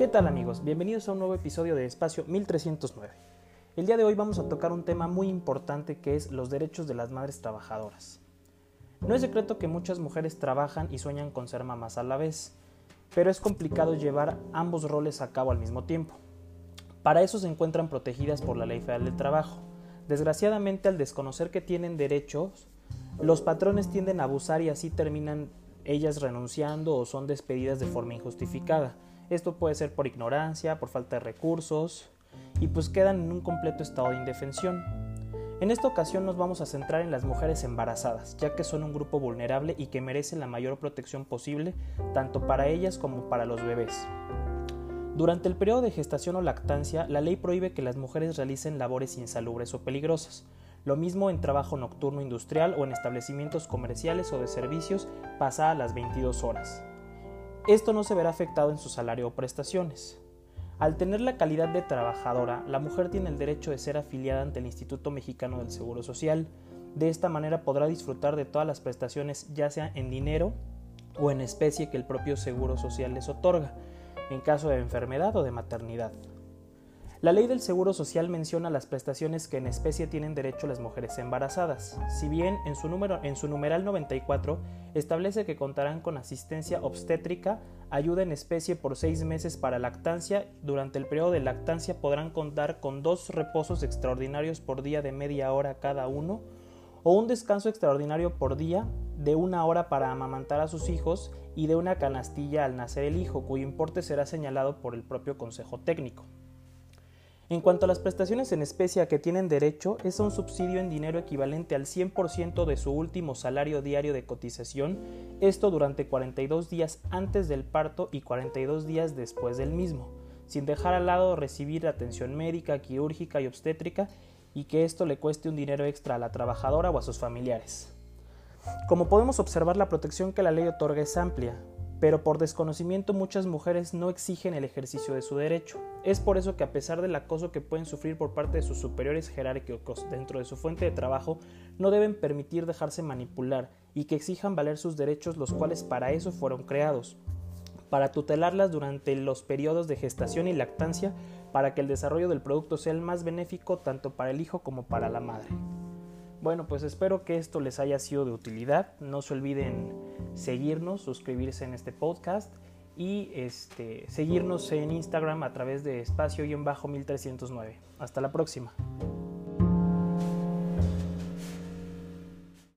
¿Qué tal amigos? Bienvenidos a un nuevo episodio de Espacio 1309. El día de hoy vamos a tocar un tema muy importante que es los derechos de las madres trabajadoras. No es secreto que muchas mujeres trabajan y sueñan con ser mamás a la vez, pero es complicado llevar ambos roles a cabo al mismo tiempo. Para eso se encuentran protegidas por la Ley Federal del Trabajo. Desgraciadamente, al desconocer que tienen derechos, los patrones tienden a abusar y así terminan ellas renunciando o son despedidas de forma injustificada. Esto puede ser por ignorancia, por falta de recursos y pues quedan en un completo estado de indefensión. En esta ocasión nos vamos a centrar en las mujeres embarazadas, ya que son un grupo vulnerable y que merecen la mayor protección posible tanto para ellas como para los bebés. Durante el periodo de gestación o lactancia, la ley prohíbe que las mujeres realicen labores insalubres o peligrosas, lo mismo en trabajo nocturno industrial o en establecimientos comerciales o de servicios pasadas las 22 horas. Esto no se verá afectado en su salario o prestaciones. Al tener la calidad de trabajadora, la mujer tiene el derecho de ser afiliada ante el Instituto Mexicano del Seguro Social. De esta manera podrá disfrutar de todas las prestaciones, ya sea en dinero o en especie que el propio Seguro Social les otorga, en caso de enfermedad o de maternidad. La ley del Seguro Social menciona las prestaciones que en especie tienen derecho las mujeres embarazadas, si bien en su, número, en su numeral 94 establece que contarán con asistencia obstétrica, ayuda en especie por seis meses para lactancia, durante el periodo de lactancia podrán contar con dos reposos extraordinarios por día de media hora cada uno, o un descanso extraordinario por día de una hora para amamantar a sus hijos y de una canastilla al nacer el hijo, cuyo importe será señalado por el propio Consejo Técnico. En cuanto a las prestaciones en especie a que tienen derecho, es un subsidio en dinero equivalente al 100% de su último salario diario de cotización, esto durante 42 días antes del parto y 42 días después del mismo, sin dejar al lado recibir atención médica, quirúrgica y obstétrica y que esto le cueste un dinero extra a la trabajadora o a sus familiares. Como podemos observar, la protección que la ley otorga es amplia, pero por desconocimiento muchas mujeres no exigen el ejercicio de su derecho. Es por eso que a pesar del acoso que pueden sufrir por parte de sus superiores jerárquicos dentro de su fuente de trabajo, no deben permitir dejarse manipular y que exijan valer sus derechos los cuales para eso fueron creados, para tutelarlas durante los periodos de gestación y lactancia para que el desarrollo del producto sea el más benéfico tanto para el hijo como para la madre. Bueno, pues espero que esto les haya sido de utilidad. No se olviden seguirnos, suscribirse en este podcast y este, seguirnos en Instagram a través de espacio-1309. Hasta la próxima.